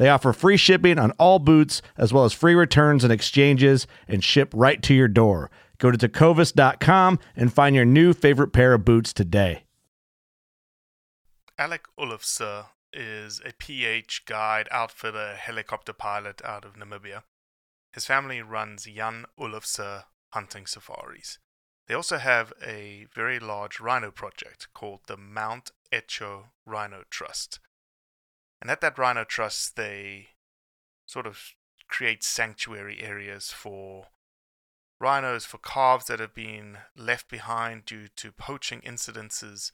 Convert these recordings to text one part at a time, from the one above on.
They offer free shipping on all boots, as well as free returns and exchanges, and ship right to your door. Go to tecovas.com and find your new favorite pair of boots today. Alec Oelofse is a PH guide, outfitter, helicopter pilot out of Namibia. His family runs Jan Oelofse hunting safaris. They also have a very large rhino project called the Mount Etjo Rhino Trust. And at that Rhino Trust, they sort of create sanctuary areas for rhinos, for calves that have been left behind due to poaching incidences.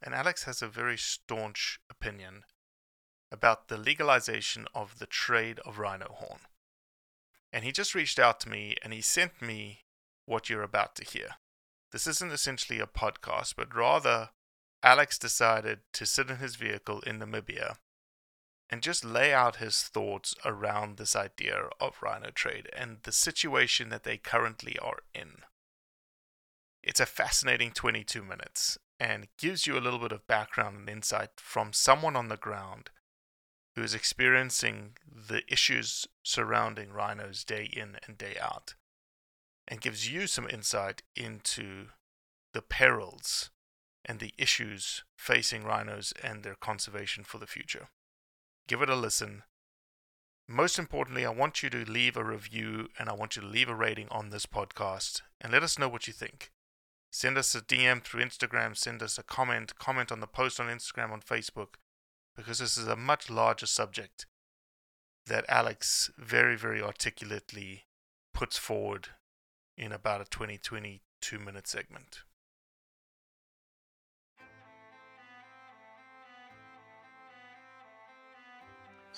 And Alex has a very staunch opinion about the legalization of the trade of rhino horn. And he just reached out to me and he sent me what you're about to hear. This isn't essentially a podcast, but rather Alex decided to sit in his vehicle in Namibia and just lay out his thoughts around this idea of rhino trade and the situation that they currently are in. It's a fascinating 22 minutes and gives you a little bit of background and insight from someone on the ground who is experiencing the issues surrounding rhinos day in and day out and gives you some insight into the perils and the issues facing rhinos and their conservation for the future give it a listen. Most importantly, I want you to leave a review and I want you to leave a rating on this podcast and let us know what you think. Send us a DM through Instagram, send us a comment, comment on the post on Instagram, on Facebook, because this is a much larger subject that Alex very, very articulately puts forward in about a 20, 22 minute segment.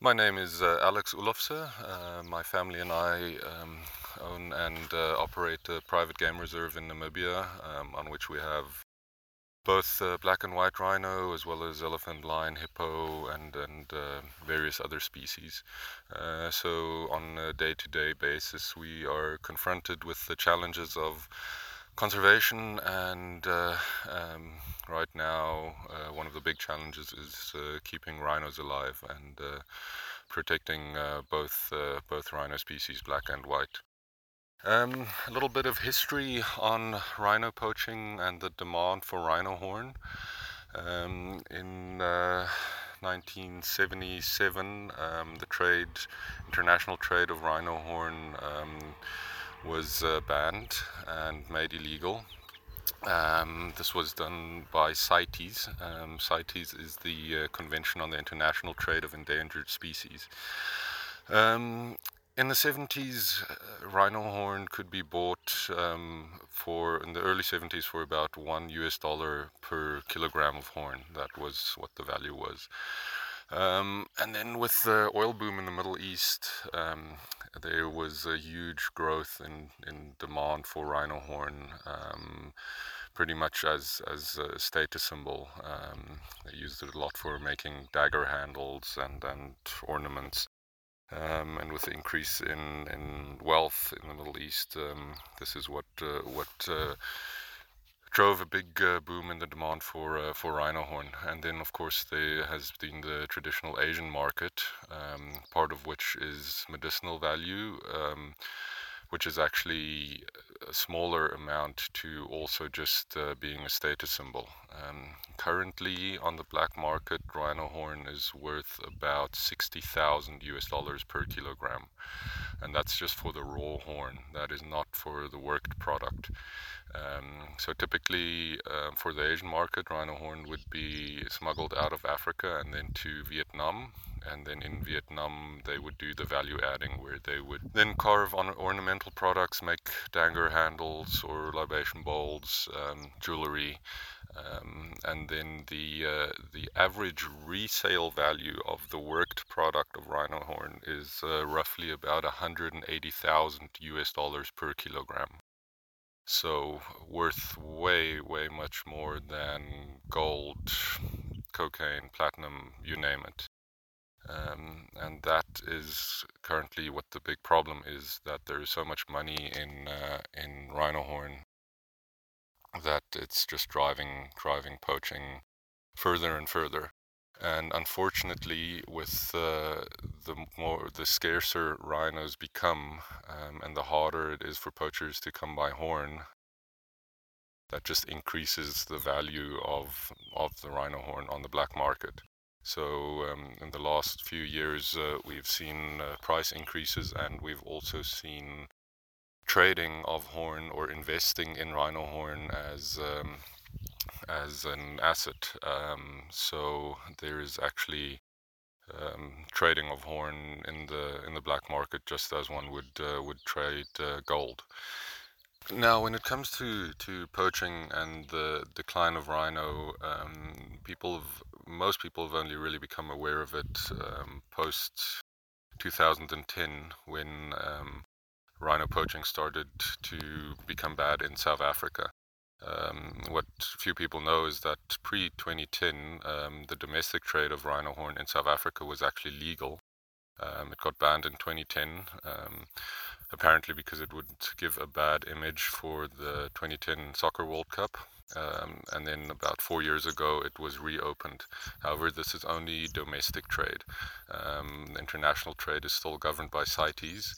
My name is uh, Alex Oelofse. Uh, my family and I um, own and uh, operate a private game reserve in Namibia, um, on which we have both uh, black and white rhino, as well as elephant, lion, hippo, and and uh, various other species. Uh, so, on a day-to-day basis, we are confronted with the challenges of conservation and uh, um, right now uh, one of the big challenges is uh, keeping rhinos alive and uh, protecting uh, both uh, both rhino species black and white Um, a little bit of history on rhino poaching and the demand for rhino horn. Um, in uh, 1977, um, the trade, international trade of rhino horn, um, was uh, banned and made illegal. Um, this was done by CITES. Um, CITES is the uh, Convention on the International Trade of Endangered Species. Um, in the 70s, uh, rhino horn could be bought um, for, in the early 70s, for about one US dollar per kilogram of horn. That was what the value was. Um, and then with the oil boom in the Middle East, um, there was a huge growth in, in demand for rhino horn, um, pretty much as, as a status symbol. Um, they used it a lot for making dagger handles and, and ornaments. Um, and with the increase in, in wealth in the Middle East, um, this is what uh, what uh, drove a big uh, boom in the demand for uh, for rhino horn. And then, of course, there has been the traditional Asian market, um, part of which is medicinal value. Um, which is actually a smaller amount to also just uh, being a status symbol. Um, currently on the black market, rhino horn is worth about 60,000 US dollars per kilogram. And that's just for the raw horn. That is not for the worked product. Um, so typically uh, for the Asian market, rhino horn would be smuggled out of Africa and then to Vietnam and then in Vietnam they would do the value adding where they would then carve on ornamental products, make dagger handles or libation bowls, um, jewelry, um, and then the uh, the average resale value of the worked product of rhino horn is uh, roughly about 180,000 US dollars per kilogram. So worth way way much more than gold, cocaine, platinum, you name it. Um, and that is currently what the big problem is that there is so much money in uh, in rhino horn that it's just driving driving poaching further and further. And unfortunately, with uh, the more the scarcer rhinos become, um, and the harder it is for poachers to come by horn, that just increases the value of of the rhino horn on the black market. So um, in the last few years, uh, we've seen uh, price increases, and we've also seen trading of horn or investing in rhino horn as um, as an asset. Um, so there is actually um, trading of horn in the in the black market, just as one would uh, would trade uh, gold. Now, when it comes to, to poaching and the decline of rhino, um, people have, most people have only really become aware of it um, post 2010 when um, rhino poaching started to become bad in South Africa. Um, what few people know is that pre 2010, um, the domestic trade of rhino horn in South Africa was actually legal. Um, it got banned in 2010 apparently because it would give a bad image for the 2010 Soccer World Cup. Um, and then about four years ago, it was reopened. However, this is only domestic trade. Um, international trade is still governed by CITES,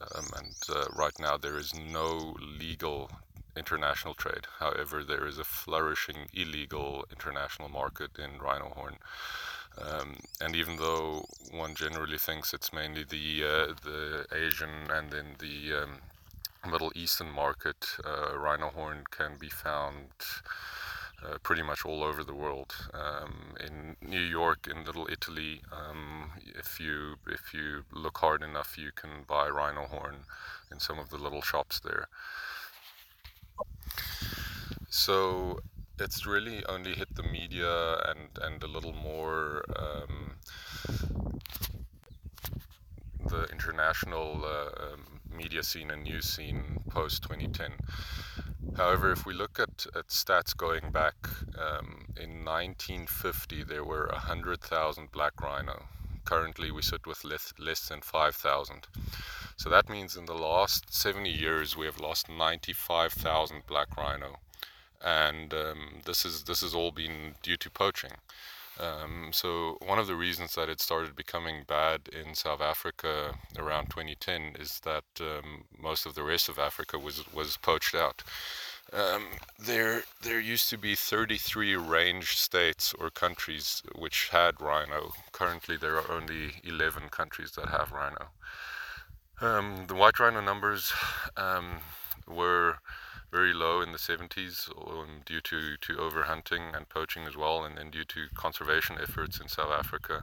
um, and uh, right now there is no legal international trade. However, there is a flourishing illegal international market in rhino horn. Um, and even though one generally thinks it's mainly the uh, the Asian and then the um, Middle Eastern market, uh, rhino horn can be found uh, pretty much all over the world. Um, in New York, in Little Italy, um, if you if you look hard enough, you can buy rhino horn in some of the little shops there. So it's really only hit the media and and a little more um, the international uh, um, media scene and news scene post 2010. However, if we look at, at stats going back, um, in 1950 there were 100,000 black rhino. Currently, we sit with less, less than 5,000. So that means in the last 70 years we have lost 95,000 black rhino and um, this is this has all been due to poaching. Um, so one of the reasons that it started becoming bad in South Africa around 2010 is that um, most of the rest of Africa was was poached out. Um, there, there used to be 33 range states or countries which had rhino. Currently, there are only 11 countries that have rhino. Um, the white rhino numbers um, were very low in the 70s um, due to, to overhunting and poaching as well, and, then due to conservation efforts in South Africa.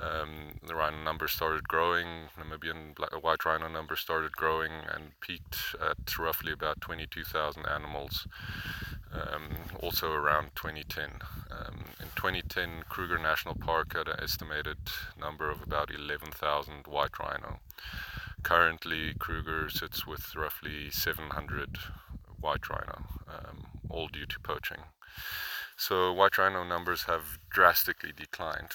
Um, the rhino numbers started growing. Namibian black, white rhino numbers started growing and peaked at roughly about 22,000 animals. Um, also around 2010. Um, in 2010, Kruger National Park had an estimated number of about 11,000 white rhino. Currently, Kruger sits with roughly 700 white rhino, um, all due to poaching. So, white rhino numbers have drastically declined.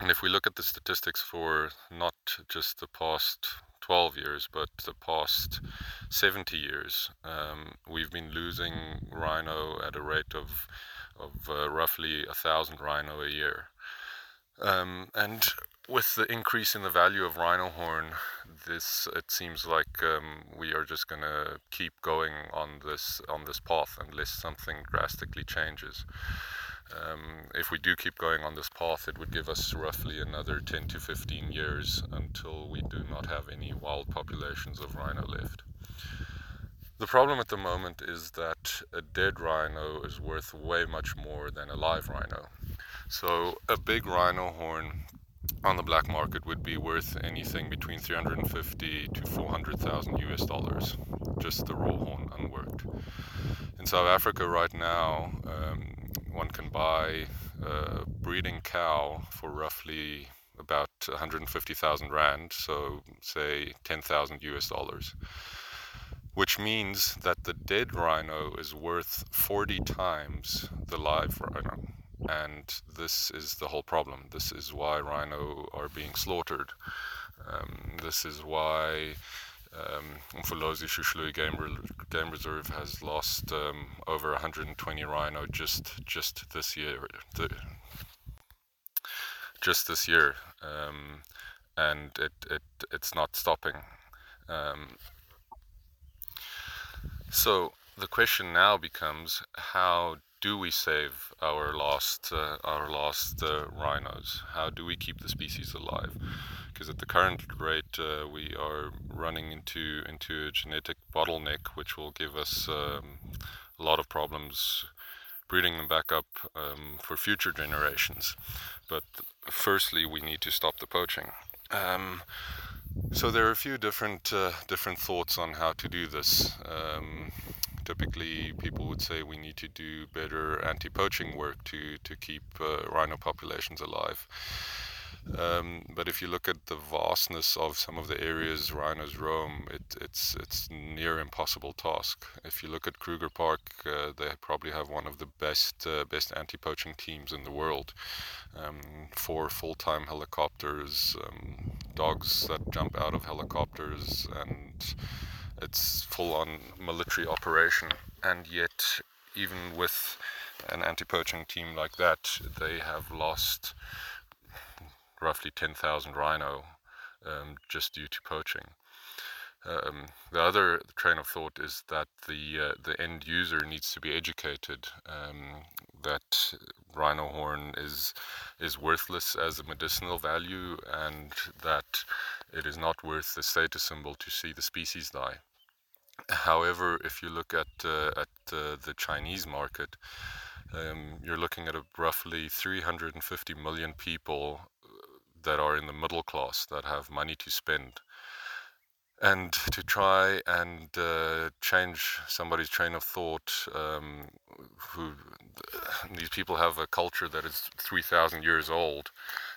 And if we look at the statistics for not just the past 12 years, but the past 70 years, um, we've been losing rhino at a rate of, of uh, roughly a thousand rhino a year. Um, and with the increase in the value of rhino horn, this it seems like um, we are just gonna keep going on this on this path unless something drastically changes. Um, if we do keep going on this path, it would give us roughly another 10 to 15 years until we do not have any wild populations of rhino left. The problem at the moment is that a dead rhino is worth way much more than a live rhino. So a big rhino horn on the black market would be worth anything between 350 to 400,000 US dollars, just the raw horn unworked. In South Africa right now, um, one can buy a breeding cow for roughly about 150,000 rand, so say 10,000 US dollars. Which means that the dead rhino is worth 40 times the live rhino. And this is the whole problem. This is why rhino are being slaughtered. Um, this is why um, Umfolozi Hluhluwe Game, Re- Game Reserve has lost um, over 120 rhino just just this year. Just this year, um, and it, it it's not stopping. Um, so the question now becomes: How do we save our lost uh, our lost uh, rhinos? How do we keep the species alive? Because at the current rate, uh, we are running into into a genetic bottleneck, which will give us um, a lot of problems breeding them back up um, for future generations. But firstly, we need to stop the poaching. Um, so there are a few different uh, different thoughts on how to do this. Typically, people would say we need to do better anti-poaching work to to keep uh, rhino populations alive. Um, but if you look at the vastness of some of the areas rhinos roam, it, it's it's near impossible task. If you look at Kruger Park, uh, they probably have one of the best uh, best anti-poaching teams in the world. Um, four full-time helicopters, um, dogs that jump out of helicopters, and it's full-on military operation. And yet, even with an anti-poaching team like that, they have lost roughly 10,000 rhino um, just due to poaching. Um, the other train of thought is that the uh, the end user needs to be educated um, that rhino horn is is worthless as a medicinal value and that it is not worth the status symbol to see the species die. However, if you look at uh, at uh, the Chinese market, um, you're looking at roughly 350 million people that are in the middle class that have money to spend and to try and uh, change somebody's train of thought um, who these people have a culture that is 3000 years old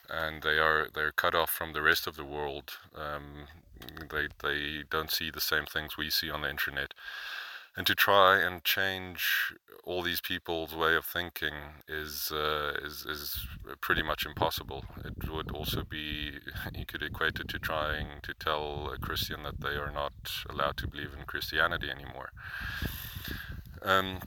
and they are they're cut off from the rest of the world um, they they don't see the same things we see on the internet and to try and change all these people's way of thinking is uh, is is pretty much impossible. It would also be you could equate it to trying to tell a Christian that they are not allowed to believe in Christianity anymore. Um,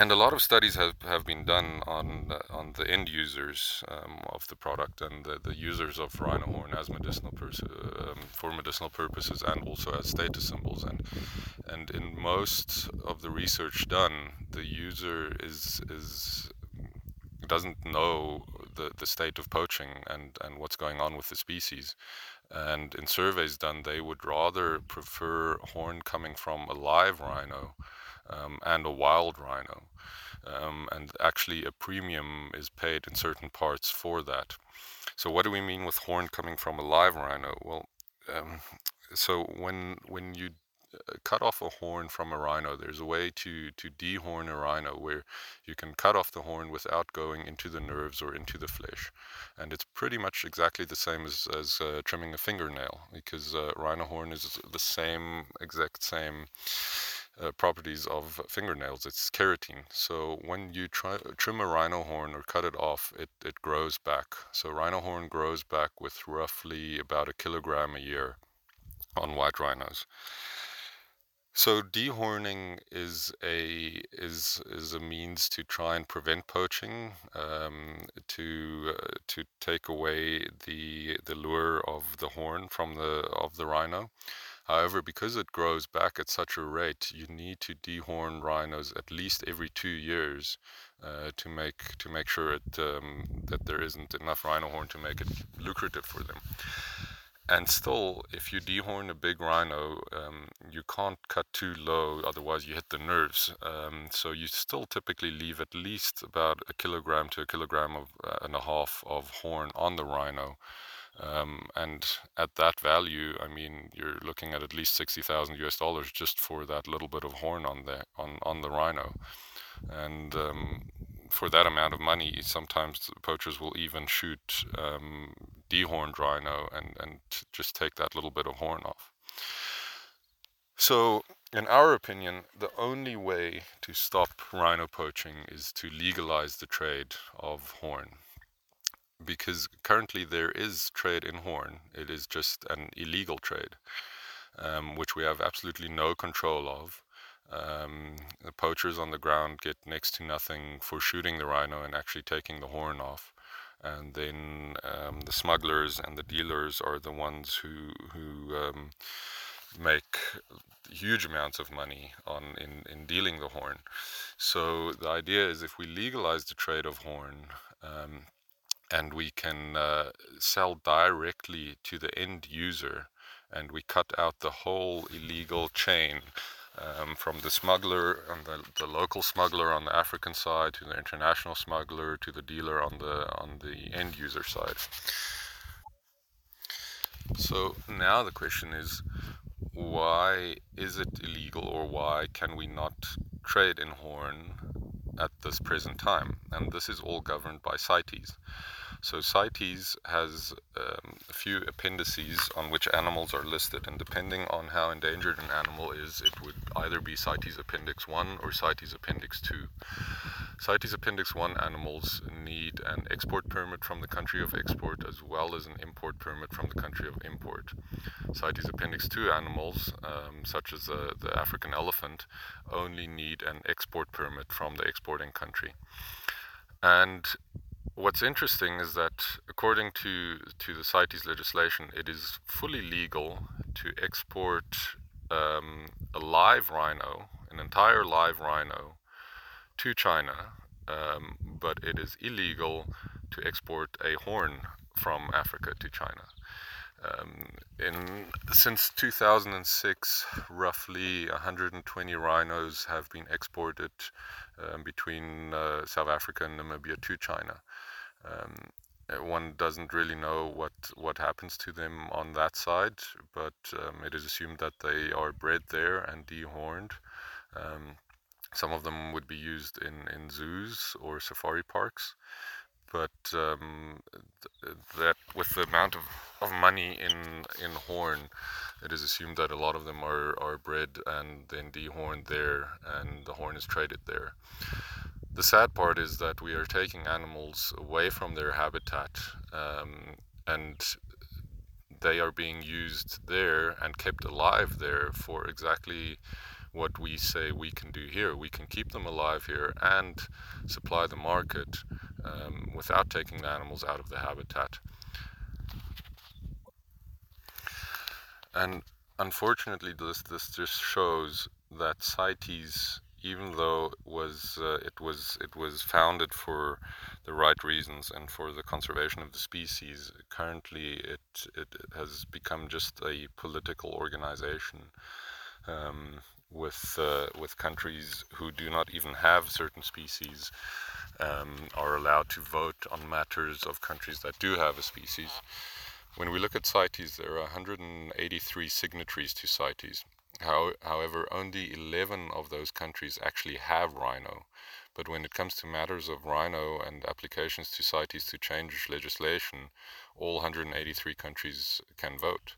and a lot of studies have, have been done on uh, on the end users um, of the product and the, the users of rhino horn as medicinal pers- um, for medicinal purposes and also as status symbols. And and in most of the research done the user is is doesn't know the, the state of poaching and, and what's going on with the species. And in surveys done they would rather prefer horn coming from a live rhino and a wild rhino. Um, and actually, a premium is paid in certain parts for that. So, what do we mean with horn coming from a live rhino? Well, um, so when when you uh, cut off a horn from a rhino, there's a way to to dehorn a rhino where you can cut off the horn without going into the nerves or into the flesh, and it's pretty much exactly the same as as uh, trimming a fingernail because uh, rhino horn is the same exact same uh, properties of fingernails. It's keratin. So when you try, trim a rhino horn or cut it off, it, it grows back. So rhino horn grows back with roughly about a kilogram a year on white rhinos. So dehorning is a is is a means to try and prevent poaching, um, to uh, to take away the the lure of the horn from the of the rhino. However, because it grows back at such a rate, you need to dehorn rhinos at least every two years uh, to make to make sure it, um, that there isn't enough rhino horn to make it lucrative for them. And still, if you dehorn a big rhino, um, you can't cut too low, otherwise you hit the nerves. Um, so you still typically leave at least about a kilogram to a kilogram of, uh, and a half of horn on the rhino. Um, and at that value, I mean, you're looking at at least sixty thousand US dollars just for that little bit of horn on the on on the rhino, and um, for that amount of money, sometimes poachers will even shoot um, dehorned rhino and and just take that little bit of horn off. So, in our opinion, the only way to stop rhino poaching is to legalize the trade of horn because currently there is trade in horn. It is just an illegal trade, um, which we have absolutely no control of. Um, the poachers on the ground get next to nothing for shooting the rhino and actually taking the horn off. And then um, the smugglers and the dealers are the ones who who um, make huge amounts of money on in, in dealing the horn. So the idea is if we legalize the trade of horn, um, and we can uh, sell directly to the end user and we cut out the whole illegal chain um, from the smuggler and the, the local smuggler on the African side to the international smuggler to the dealer on the on the end user side. So now the question is why is it illegal or why can we not trade in horn at this present time? And this is all governed by CITES. So CITES has um, a few appendices on which animals are listed, and depending on how endangered an animal is, it would either be CITES Appendix 1 or CITES Appendix 2. CITES Appendix 1 animals need an export permit from the country of export as well as an import permit from the country of import. CITES Appendix 2 animals, um, such as the, the African elephant, only need an export permit from the exporting country. And What's interesting is that according to, to the CITES legislation, it is fully legal to export um, a live rhino, an entire live rhino, to China, um, but it is illegal to export a horn from Africa to China. Um, in since 2006, roughly 120 rhinos have been exported um, between uh, South Africa and Namibia to China. Um, uh, one doesn't really know what what happens to them on that side, but um, it is assumed that they are bred there and dehorned. Um, some of them would be used in, in zoos or safari parks, but um, th- that with the amount of, of money in in horn, it is assumed that a lot of them are, are bred and then dehorned there, and the horn is traded there the sad part is that we are taking animals away from their habitat um, and they are being used there and kept alive there for exactly what we say we can do here. We can keep them alive here and supply the market um, without taking the animals out of the habitat. And unfortunately, this this just shows that CITES, even though it was uh, it was it was founded for the right reasons and for the conservation of the species, currently it it has become just a political organization. Um, with uh, with countries who do not even have certain species um, are allowed to vote on matters of countries that do have a species. When we look at CITES, there are 183 signatories to CITES. How, however, only 11 of those countries actually have rhino. But when it comes to matters of rhino and applications to CITES to change legislation, all 183 countries can vote.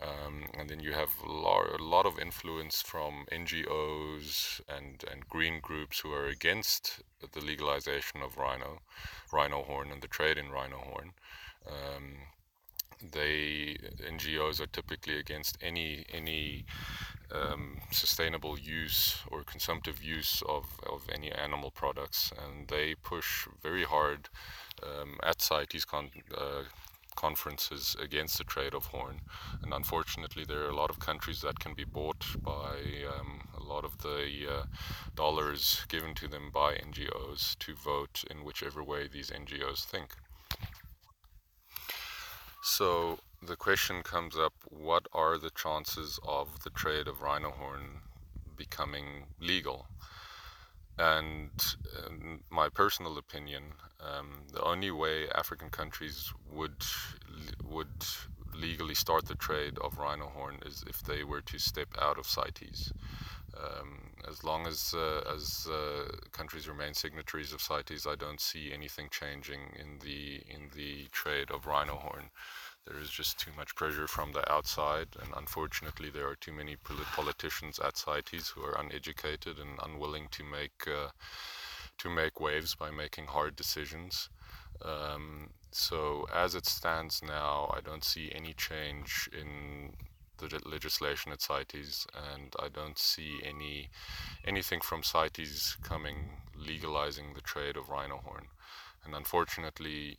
Um, and then you have a lot of influence from NGOs and, and green groups who are against the legalization of rhino, rhino horn, and the trade in rhino horn. Um, they NGOs are typically against any any um, sustainable use or consumptive use of, of any animal products, and they push very hard um, at CITES con- uh, conferences against the trade of horn. And unfortunately, there are a lot of countries that can be bought by um, a lot of the uh, dollars given to them by NGOs to vote in whichever way these NGOs think. So the question comes up what are the chances of the trade of rhino horn becoming legal? And in my personal opinion, um, the only way African countries would would legally start the trade of rhino horn is if they were to step out of CITES. Um, as long as uh, as uh, countries remain signatories of CITES, I don't see anything changing in the in the trade of rhino horn. There is just too much pressure from the outside, and unfortunately, there are too many politicians at CITES who are uneducated and unwilling to make uh, to make waves by making hard decisions. Um, so as it stands now, I don't see any change in the legislation at CITES, and I don't see any anything from CITES coming legalizing the trade of rhino horn. And unfortunately,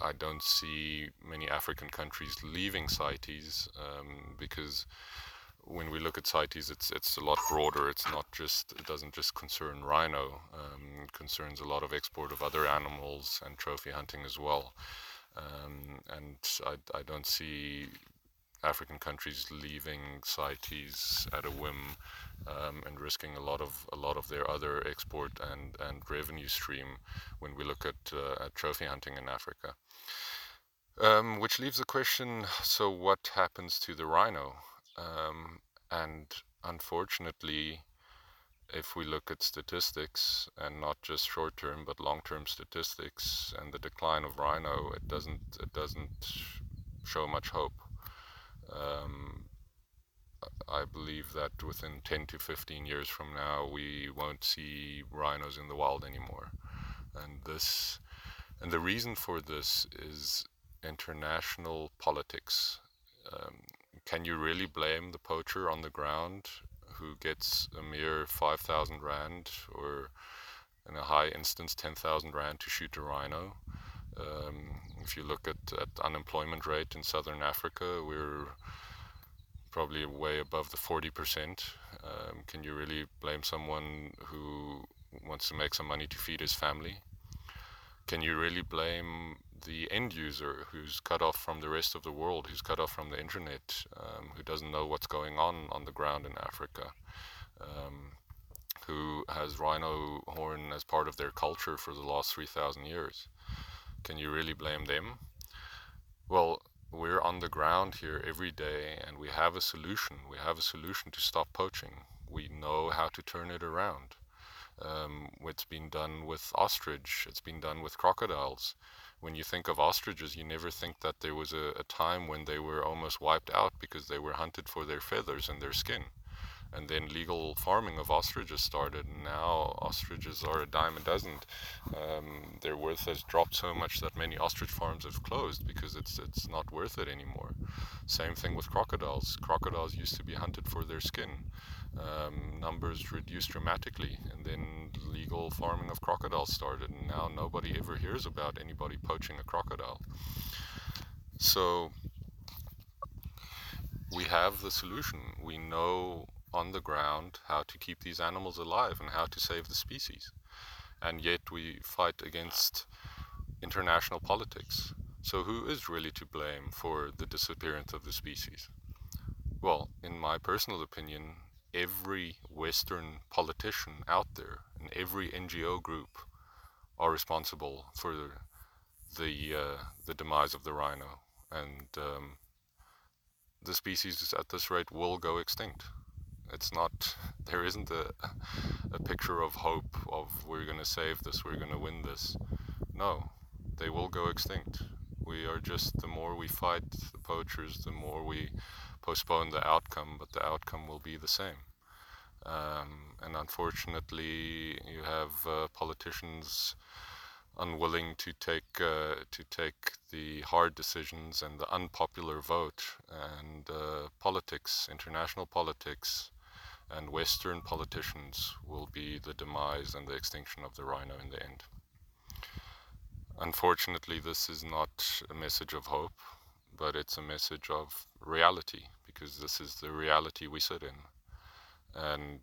I don't see many African countries leaving CITES um, because when we look at CITES, it's it's a lot broader. It's not just it doesn't just concern rhino. Um, it concerns a lot of export of other animals and trophy hunting as well. Um, and I, I don't see African countries leaving CITES at a whim um, and risking a lot of a lot of their other export and, and revenue stream when we look at, uh, at trophy hunting in Africa. Um, which leaves the question: so what happens to the rhino? Um, and unfortunately, if we look at statistics and not just short-term but long-term statistics and the decline of rhino, it doesn't it doesn't show much hope. Um, I believe that within 10 to 15 years from now, we won't see rhinos in the wild anymore, and this and the reason for this is international politics. Um, can you really blame the poacher on the ground who gets a mere 5,000 rand or in a high instance 10,000 rand to shoot a rhino? Um, if you look at, at unemployment rate in southern Africa, we're probably way above the 40%. Um, can you really blame someone who wants to make some money to feed his family? Can you really blame the end user who's cut off from the rest of the world, who's cut off from the internet, um, who doesn't know what's going on on the ground in Africa, um, who has rhino horn as part of their culture for the last 3,000 years. Can you really blame them? Well, we're on the ground here every day and we have a solution. We have a solution to stop poaching. We know how to turn it around. Um, it's been done with ostrich, it's been done with crocodiles when you think of ostriches, you never think that there was a, a, time when they were almost wiped out because they were hunted for their feathers and their skin. And then legal farming of ostriches started. And now ostriches are a dime a dozen. Um, their worth has dropped so much that many ostrich farms have closed because it's it's not worth it anymore. Same thing with crocodiles. Crocodiles used to be hunted for their skin. Um, numbers reduced dramatically, and then legal farming of crocodiles started. And now nobody ever hears about anybody poaching a crocodile. So we have the solution. We know on the ground how to keep these animals alive and how to save the species. And yet we fight against international politics. So who is really to blame for the disappearance of the species? Well, in my personal opinion, every Western politician out there and every NGO group are responsible for the uh, the demise of the rhino, and um, the species at this rate will go extinct. It's not, there isn't a, a picture of hope of we're going to save this, we're going to win this. No, they will go extinct. We are just, the more we fight the poachers, the more we postpone the outcome, but the outcome will be the same. Um, and unfortunately, you have uh, politicians unwilling to take uh, to take the hard decisions and the unpopular vote and uh, politics, international politics, and Western politicians will be the demise and the extinction of the rhino in the end. Unfortunately, this is not a message of hope, but it's a message of reality because this is the reality we sit in. And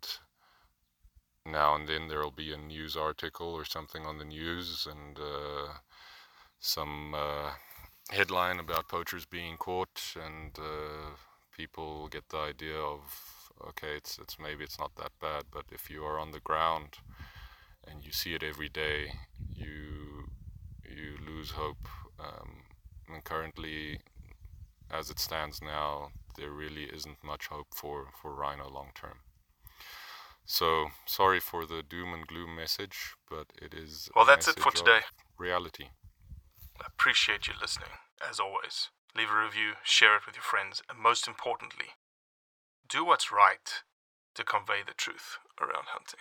now and then there'll be a news article or something on the news and uh, some uh, headline about poachers being caught, and uh, people get the idea of okay, it's it's maybe it's not that bad, but if you are on the ground and you see it every day, you you lose hope. Um, and currently, as it stands now, there really isn't much hope for for rhino long term. So sorry for the doom and gloom message, but it is. Well, that's it for today. Reality. I appreciate you listening, as always. Leave a review, share it with your friends, and most importantly, do what's right to convey the truth around hunting.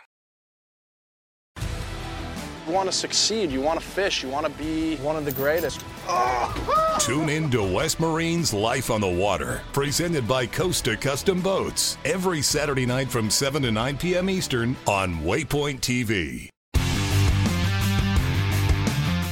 You want to succeed, you want to fish, you want to be one of the greatest. Tune in to West Marine's Life on the Water, presented by Costa Custom Boats, every Saturday night from 7 to 9 p.m. Eastern on Waypoint TV.